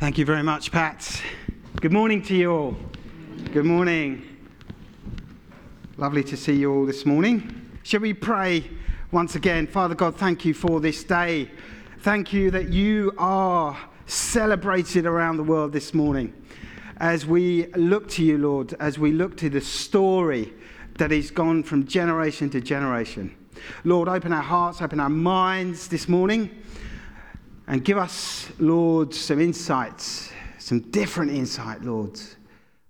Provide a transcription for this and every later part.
Thank you very much, Pat. Good morning to you all. Good morning. Lovely to see you all this morning. Shall we pray once again? Father God, thank you for this day. Thank you that you are celebrated around the world this morning. As we look to you, Lord, as we look to the story that has gone from generation to generation. Lord, open our hearts, open our minds this morning and give us, Lord, some insights, some different insight, Lord,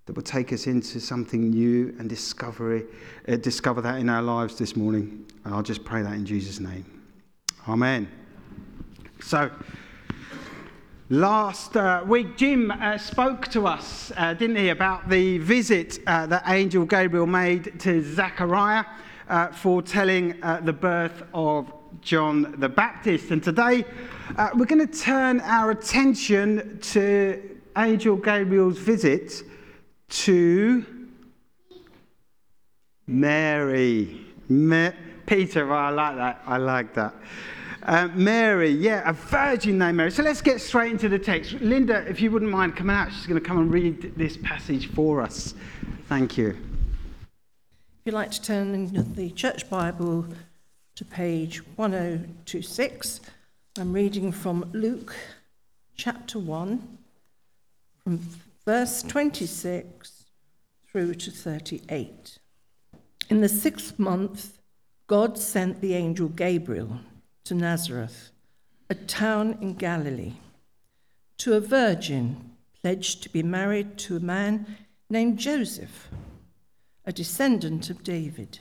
that will take us into something new and discovery, uh, discover that in our lives this morning. And I'll just pray that in Jesus' name. Amen. So, last uh, week, Jim uh, spoke to us, uh, didn't he, about the visit uh, that Angel Gabriel made to Zechariah, uh, foretelling uh, the birth of John the Baptist. And today uh, we're going to turn our attention to Angel Gabriel's visit to Mary. Ma- Peter, I like that. I like that. Uh, Mary, yeah, a virgin named Mary. So let's get straight into the text. Linda, if you wouldn't mind coming out, she's going to come and read this passage for us. Thank you. If you'd like to turn in the Church Bible to page 1026. I'm reading from Luke chapter 1, from verse 26 through to 38. In the sixth month, God sent the angel Gabriel to Nazareth, a town in Galilee, to a virgin pledged to be married to a man named Joseph, a descendant of David.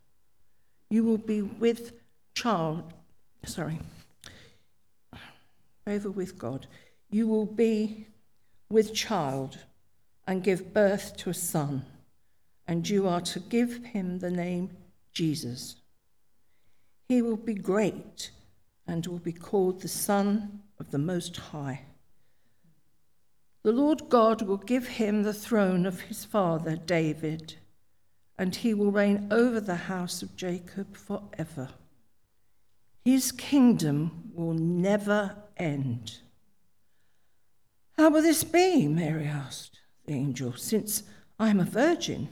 You will be with child, sorry, favor with God. You will be with child and give birth to a son, and you are to give him the name Jesus. He will be great and will be called the Son of the Most High. The Lord God will give him the throne of his father David and he will reign over the house of Jacob forever. His kingdom will never end. How will this be? Mary asked the angel, since I am a virgin.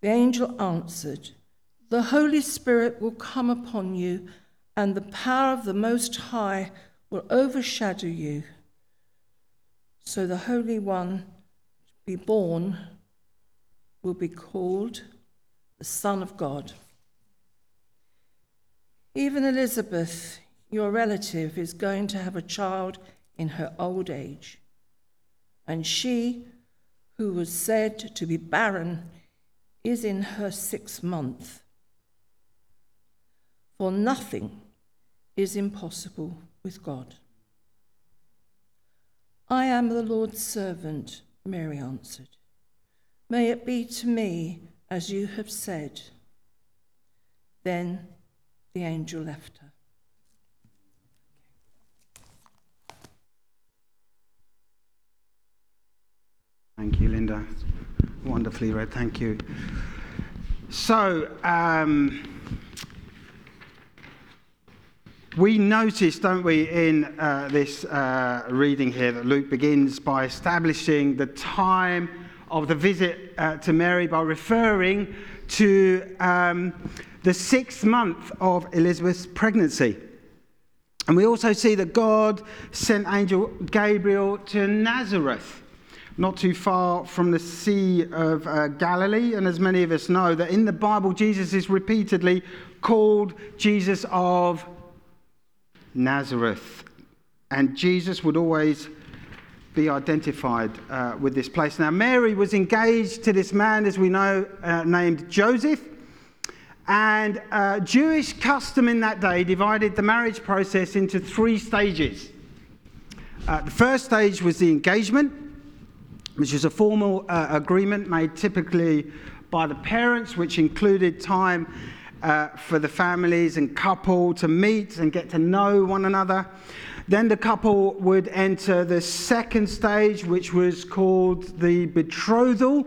The angel answered, The Holy Spirit will come upon you, and the power of the Most High will overshadow you. So the Holy One to be born will be called the Son of God. Even Elizabeth, your relative, is going to have a child in her old age. And she, who was said to be barren, is in her sixth month. For nothing is impossible with God. I am the Lord's servant, Mary answered. May it be to me as you have said. Then the angel left her. Thank you, Linda. Wonderfully read. Thank you. So, um, we notice, don't we, in uh, this uh, reading here that Luke begins by establishing the time of the visit uh, to Mary by referring to um, the sixth month of Elizabeth's pregnancy. And we also see that God sent angel Gabriel to Nazareth, not too far from the Sea of uh, Galilee. And as many of us know, that in the Bible, Jesus is repeatedly called Jesus of Nazareth. And Jesus would always be identified uh, with this place. Now, Mary was engaged to this man, as we know, uh, named Joseph. And uh, Jewish custom in that day divided the marriage process into three stages. Uh, the first stage was the engagement, which is a formal uh, agreement made typically by the parents, which included time uh, for the families and couple to meet and get to know one another. Then the couple would enter the second stage, which was called the betrothal.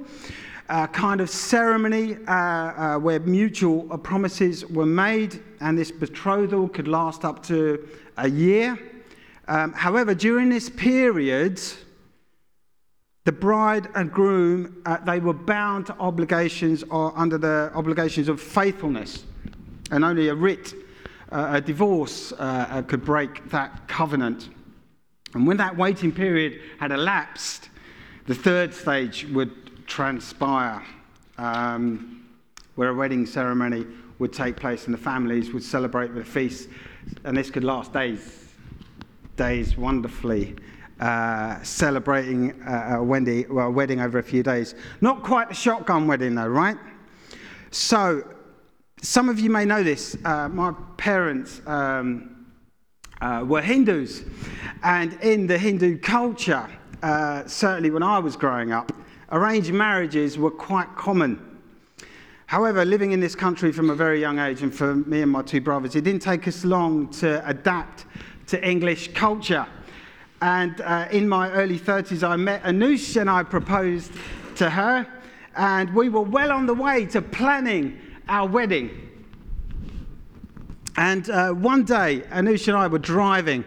Uh, kind of ceremony uh, uh, where mutual promises were made, and this betrothal could last up to a year. Um, however, during this period, the bride and groom uh, they were bound to obligations or under the obligations of faithfulness, and only a writ, a divorce, uh, could break that covenant. And when that waiting period had elapsed, the third stage would transpire, um, where a wedding ceremony would take place and the families would celebrate with a feast. And this could last days, days wonderfully. Uh, celebrating uh, a, wedding, well, a wedding over a few days. Not quite a shotgun wedding, though, right? So, some of you may know this. Uh, my parents um, uh, were Hindus, and in the Hindu culture, uh, certainly when I was growing up, arranged marriages were quite common. However, living in this country from a very young age, and for me and my two brothers, it didn't take us long to adapt to English culture. And uh, in my early 30s, I met Anoush and I proposed to her, and we were well on the way to planning our wedding. And uh, one day, Anoush and I were driving.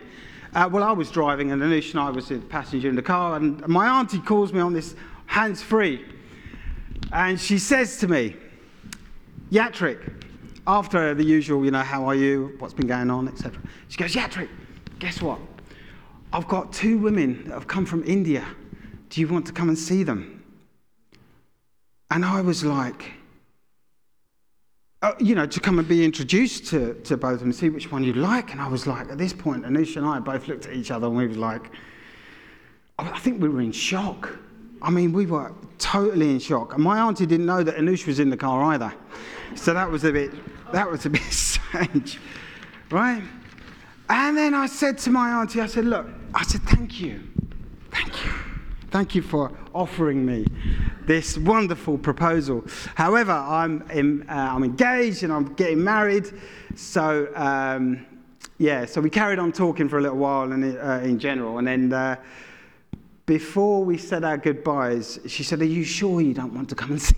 Uh, well, I was driving, and Anoush and I was the passenger in the car, and my auntie calls me on this hands free. And she says to me, Yatrik, after the usual, you know, how are you, what's been going on, etc. She goes, Yatrik, guess what? I've got two women that have come from India. Do you want to come and see them? And I was like, uh, you know, to come and be introduced to, to both of them, see which one you like. And I was like, at this point, Anoush and I both looked at each other and we were like, I think we were in shock. I mean, we were totally in shock. And my auntie didn't know that Anoush was in the car either. So that was a bit, that was a bit strange, right? And then I said to my auntie, I said, look, I said, thank you. Thank you. Thank you for offering me this wonderful proposal. However, I'm, in, uh, I'm engaged and I'm getting married. So, um, yeah, so we carried on talking for a little while and, uh, in general. And then uh, before we said our goodbyes, she said, Are you sure you don't want to come and see,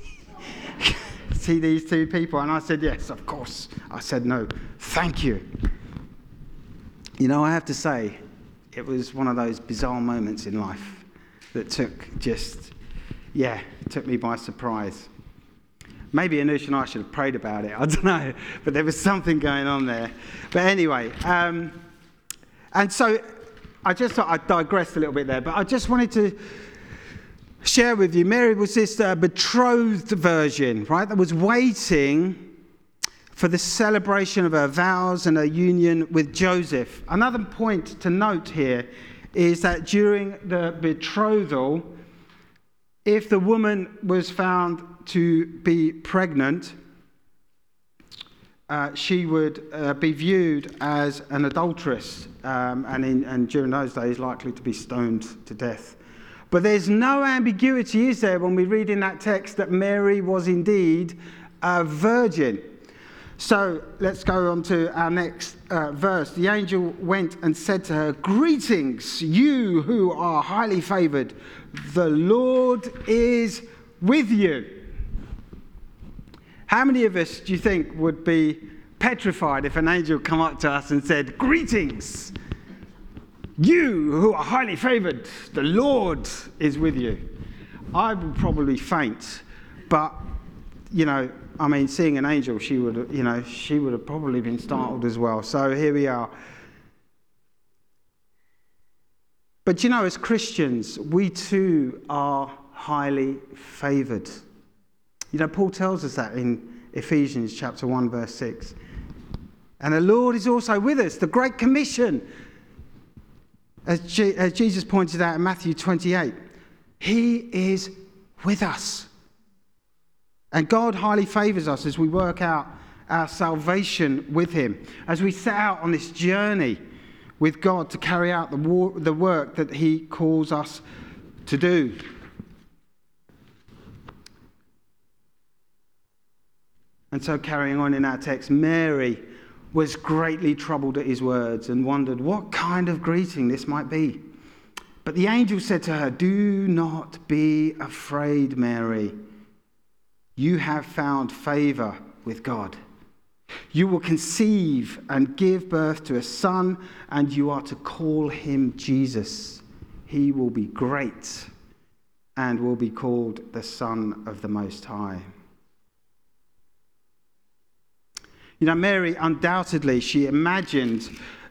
see these two people? And I said, Yes, of course. I said, No, thank you. You know, I have to say, it was one of those bizarre moments in life that took just, yeah, took me by surprise. Maybe Anoush and I should have prayed about it. I don't know. But there was something going on there. But anyway, um, and so I just thought I digressed a little bit there, but I just wanted to share with you. Mary was this uh, betrothed virgin, right, that was waiting for the celebration of her vows and her union with Joseph. Another point to note here is that during the betrothal, if the woman was found to be pregnant, uh, she would uh, be viewed as an adulteress um, and, in, and during those days likely to be stoned to death. But there's no ambiguity, is there, when we read in that text that Mary was indeed a virgin. So let's go on to our next uh, verse. The angel went and said to her, Greetings, you who are highly favored. The Lord is with you. How many of us do you think would be petrified if an angel come up to us and said, Greetings, you who are highly favored, the Lord is with you? I would probably faint, but you know, I mean, seeing an angel, she would, you know, she would have probably been startled as well. So here we are. But you know, as Christians, we too are highly favored. You know, Paul tells us that in Ephesians chapter 1, verse 6. And the Lord is also with us, the Great Commission. As, G- as Jesus pointed out in Matthew 28, He is with us. And God highly favors us as we work out our salvation with Him, as we set out on this journey with God to carry out the, war, the work that He calls us to do. And so, carrying on in our text, Mary was greatly troubled at his words and wondered what kind of greeting this might be. But the angel said to her, Do not be afraid, Mary. You have found favor with God. You will conceive and give birth to a son, and you are to call him Jesus. He will be great and will be called the Son of the Most High. You know, Mary, undoubtedly, she imagined,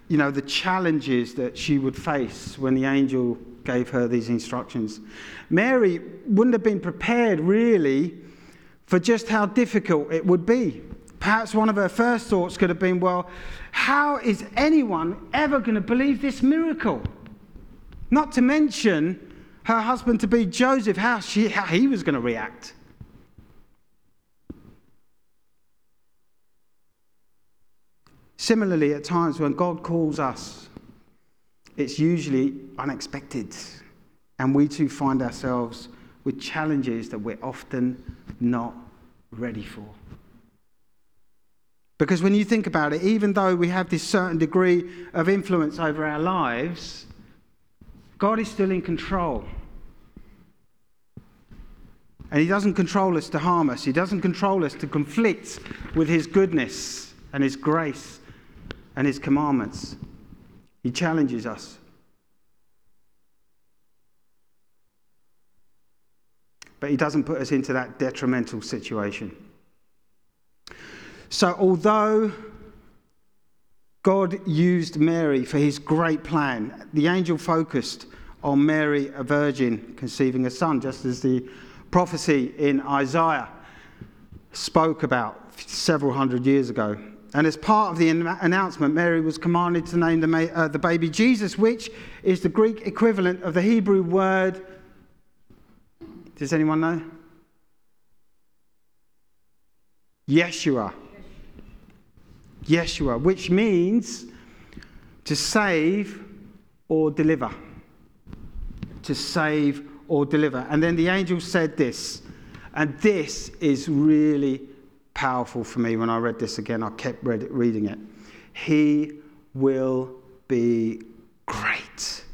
you know, the challenges that she would face when the angel gave her these instructions. Mary wouldn't have been prepared, really, for just how difficult it would be. Perhaps one of her first thoughts could have been, well, how is anyone ever going to believe this miracle? Not to mention her husband to be Joseph, how, she, how he was going to react. Similarly, at times when God calls us, it's usually unexpected, and we too find ourselves with challenges that we're often not ready for. Because when you think about it, even though we have this certain degree of influence over our lives, God is still in control. And He doesn't control us to harm us, He doesn't control us to conflict with His goodness and His grace and his commandments. He challenges us. But he doesn't put us into that detrimental situation. So, although God used Mary for his great plan, the angel focused on Mary, a virgin, conceiving a son, just as the prophecy in Isaiah spoke about several hundred years ago. And as part of the announcement, Mary was commanded to name the, uh, the baby Jesus, which is the Greek equivalent of the Hebrew word. Does anyone know? Yeshua. Yeshua, which means to save or deliver. To save or deliver. And then the angel said this, and this is really powerful for me when I read this again. I kept read, reading it. He will be great.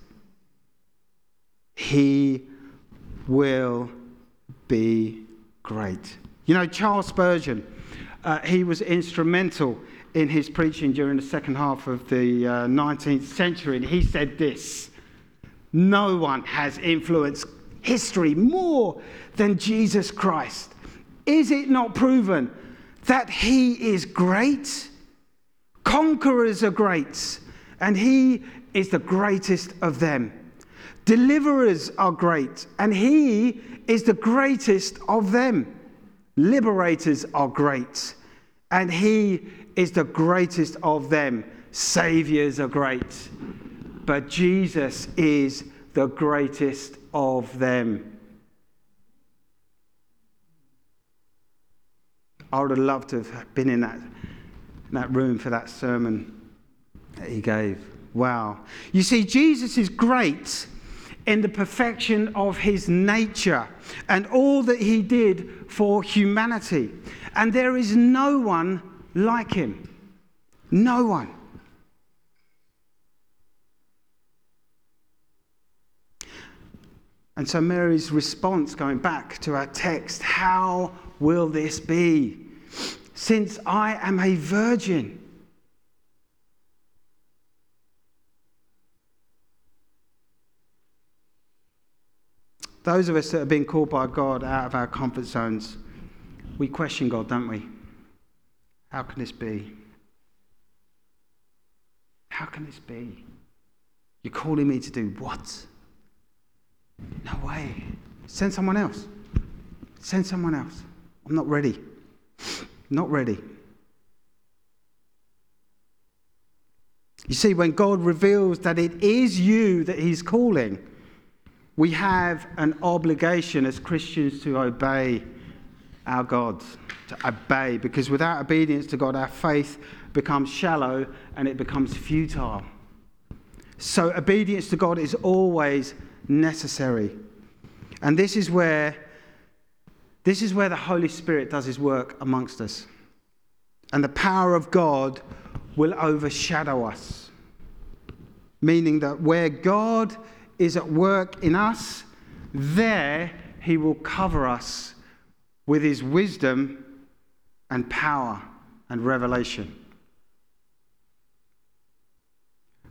He will be great. You know, Charles Spurgeon, uh, he was instrumental in his preaching during the second half of the uh, 19th century. And he said this No one has influenced history more than Jesus Christ. Is it not proven that he is great. Conquerors are great, and he is the greatest of them. Deliverers are great, and he is the greatest of them. Liberators are great, and he is the greatest of them. Saviors are great, but Jesus is the greatest of them. I would have loved to have been in that, in that room for that sermon that he gave. Wow. You see, Jesus is great in the perfection of his nature and all that he did for humanity. And there is no one like him. No one. And so Mary's response, going back to our text, how will this be? Since I am a virgin. Those of us that have been called by God out of our comfort zones, we question God, don't we? How can this be? How can this be? You're calling me to do what? No way. Send someone else. Send someone else. I'm not ready. Not ready. You see, when God reveals that it is you that He's calling, we have an obligation as Christians to obey our God, to obey, because without obedience to God, our faith becomes shallow and it becomes futile. So obedience to God is always necessary. And this is where this is where the Holy Spirit does his work amongst us. And the power of God will overshadow us. Meaning that where God is at work in us, there he will cover us with his wisdom and power and revelation.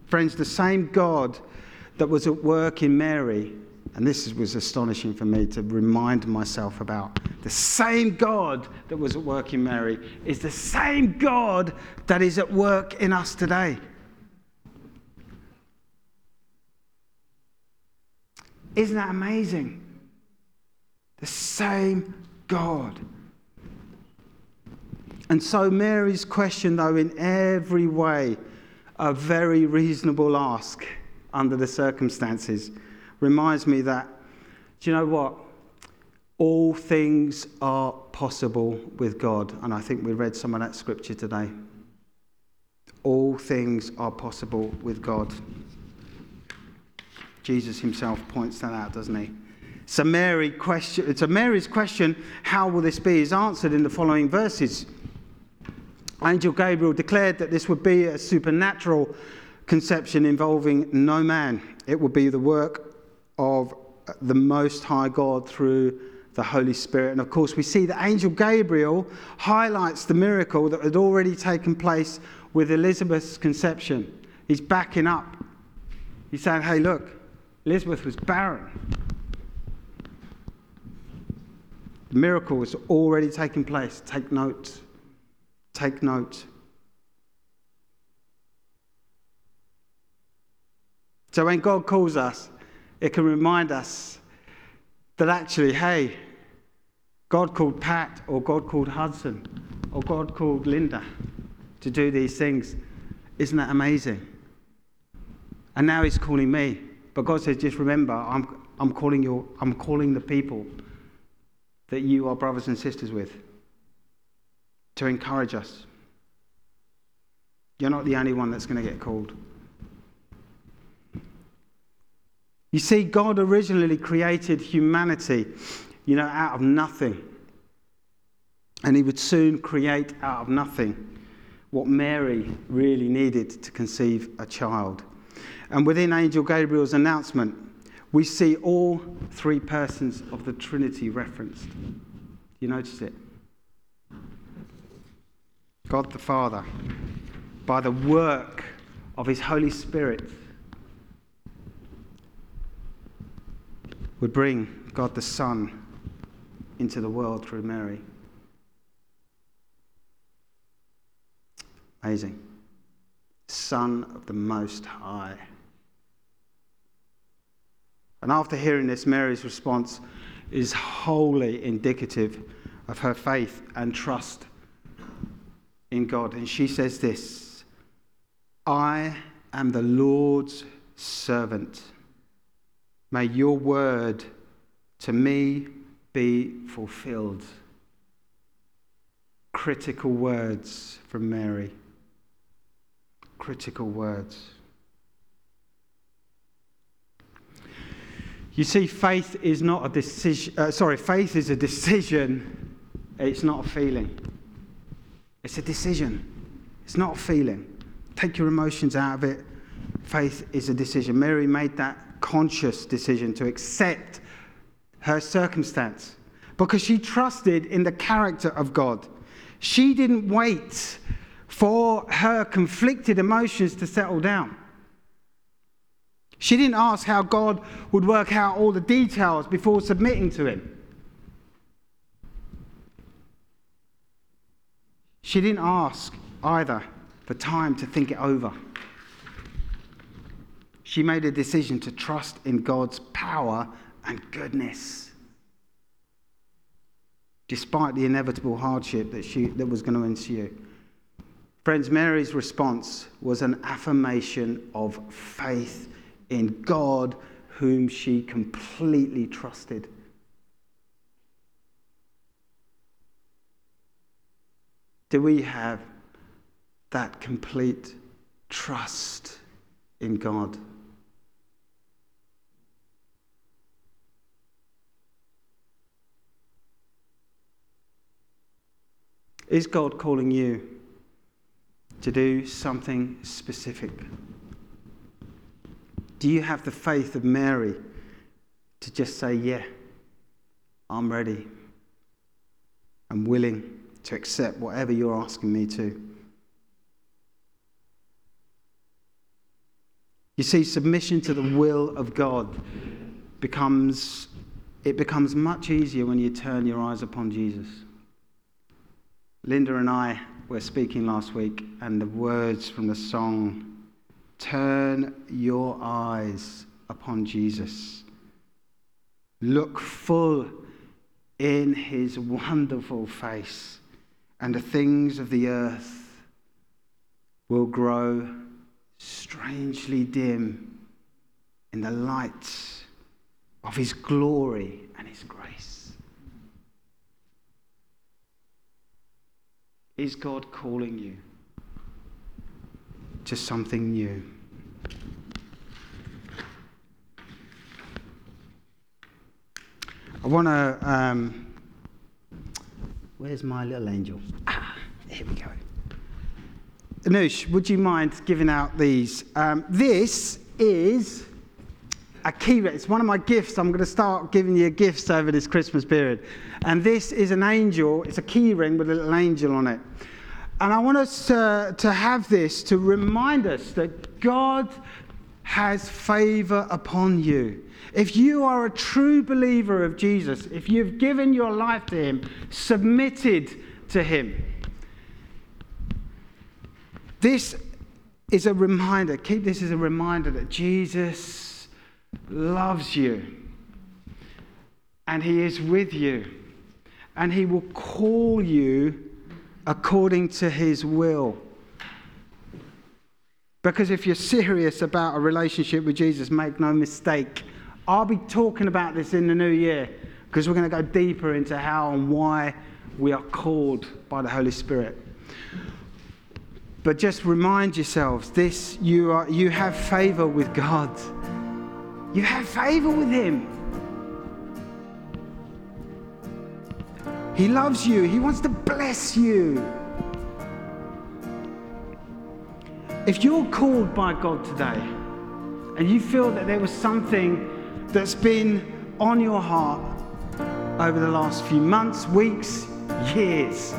Friends, the same God that was at work in Mary, and this was astonishing for me to remind myself about, the same God that was at work in Mary is the same God that is at work in us today. Isn't that amazing? The same God. And so Mary's question, though, in every way, a very reasonable ask under the circumstances, reminds me that, do you know what? All things are possible with God. And I think we read some of that scripture today. All things are possible with God. Jesus himself points that out, doesn't he? So, Mary question, so Mary's question, how will this be, is answered in the following verses. Angel Gabriel declared that this would be a supernatural conception involving no man. It would be the work of the Most High God through the Holy Spirit. And of course, we see that Angel Gabriel highlights the miracle that had already taken place with Elizabeth's conception. He's backing up. He's saying, hey, look, Elizabeth was barren. The miracle was already taking place. Take note. Take note. So when God calls us, it can remind us that actually, hey, God called Pat, or God called Hudson, or God called Linda to do these things. Isn't that amazing? And now He's calling me. But God says, just remember, I'm, I'm, calling, you, I'm calling the people that you are brothers and sisters with to encourage us. You're not the only one that's going to get called. You see, God originally created humanity, you know, out of nothing. And he would soon create out of nothing what Mary really needed to conceive a child. And within Angel Gabriel's announcement, we see all three persons of the Trinity referenced. You notice it? God the Father, by the work of His Holy Spirit, would bring God the Son into the world through Mary. Amazing. Son of the Most High. And after hearing this, Mary's response is wholly indicative of her faith and trust in God. And she says this I am the Lord's servant. May your word to me be fulfilled. Critical words from Mary. Critical words. You see, faith is not a decision. Uh, sorry, faith is a decision. It's not a feeling. It's a decision. It's not a feeling. Take your emotions out of it. Faith is a decision. Mary made that conscious decision to accept her circumstance because she trusted in the character of God. She didn't wait for her conflicted emotions to settle down. She didn't ask how God would work out all the details before submitting to Him. She didn't ask either for time to think it over. She made a decision to trust in God's power and goodness. Despite the inevitable hardship that, she, that was going to ensue. Friends, Mary's response was an affirmation of faith in God, whom she completely trusted. Do we have that complete trust in God? Is God calling you? To do something specific? Do you have the faith of Mary to just say, Yeah, I'm ready. I'm willing to accept whatever you're asking me to? You see, submission to the will of God becomes it becomes much easier when you turn your eyes upon Jesus. Linda and I were speaking last week, and the words from the song, Turn your eyes upon Jesus. Look full in his wonderful face, and the things of the earth will grow strangely dim in the light of his glory and his grace. Is God calling you to something new? I want to. Um, where's my little angel? Ah, here we go. Anoush, would you mind giving out these? Um, this is a key. Ring. It's one of my gifts. I'm going to start giving you gifts over this Christmas period. And this is an angel. It's a key ring with a little angel on it. And I want us to, to have this to remind us that God has favor upon you. If you are a true believer of Jesus, if you've given your life to Him, submitted to Him, this is a reminder, keep this as a reminder that Jesus loves you and He is with you and He will call you according to His will. Because if you're serious about a relationship with Jesus, make no mistake, I'll be talking about this in the new year because we're going to go deeper into how and why we are called by the Holy Spirit. But just remind yourselves this you, are, you have favor with God, you have favor with Him. He loves you, He wants to bless you. If you're called by God today and you feel that there was something that's been on your heart over the last few months, weeks, years,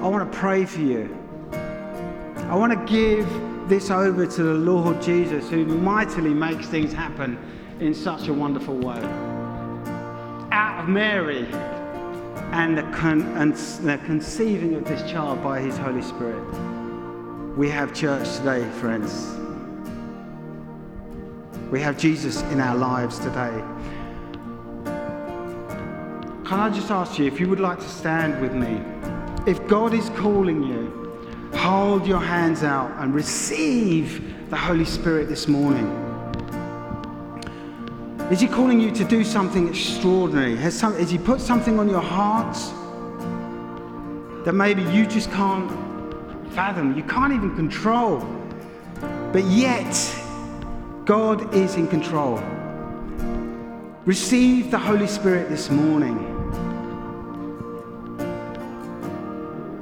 I want to pray for you. I want to give this over to the Lord Jesus, who mightily makes things happen in such a wonderful way. Out of Mary and the, con- and the conceiving of this child by his Holy Spirit, we have church today, friends. We have Jesus in our lives today. Can I just ask you if you would like to stand with me? If God is calling you, hold your hands out and receive the Holy Spirit this morning. Is He calling you to do something extraordinary? Has, some, has He put something on your heart that maybe you just can't fathom, you can't even control? But yet, God is in control. Receive the Holy Spirit this morning.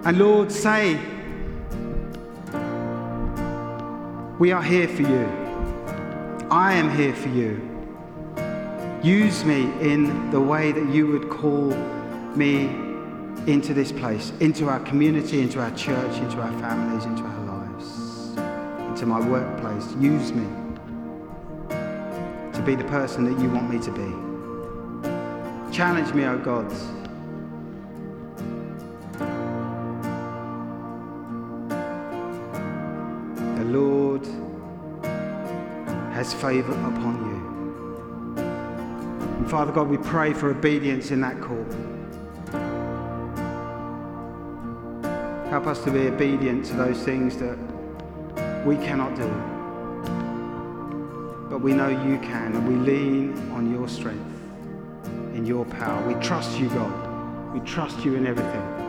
And Lord, say, We are here for you. I am here for you. Use me in the way that you would call me into this place, into our community, into our church, into our families, into our lives, into my workplace. Use me to be the person that you want me to be. Challenge me, O oh God. The Lord has favor upon you. And Father God, we pray for obedience in that call. Help us to be obedient to those things that we cannot do. But we know you can, and we lean on your strength, in your power. We trust you, God. We trust you in everything.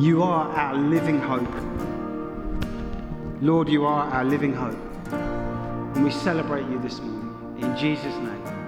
You are our living hope. Lord, you are our living hope. And we celebrate you this morning. In Jesus' name.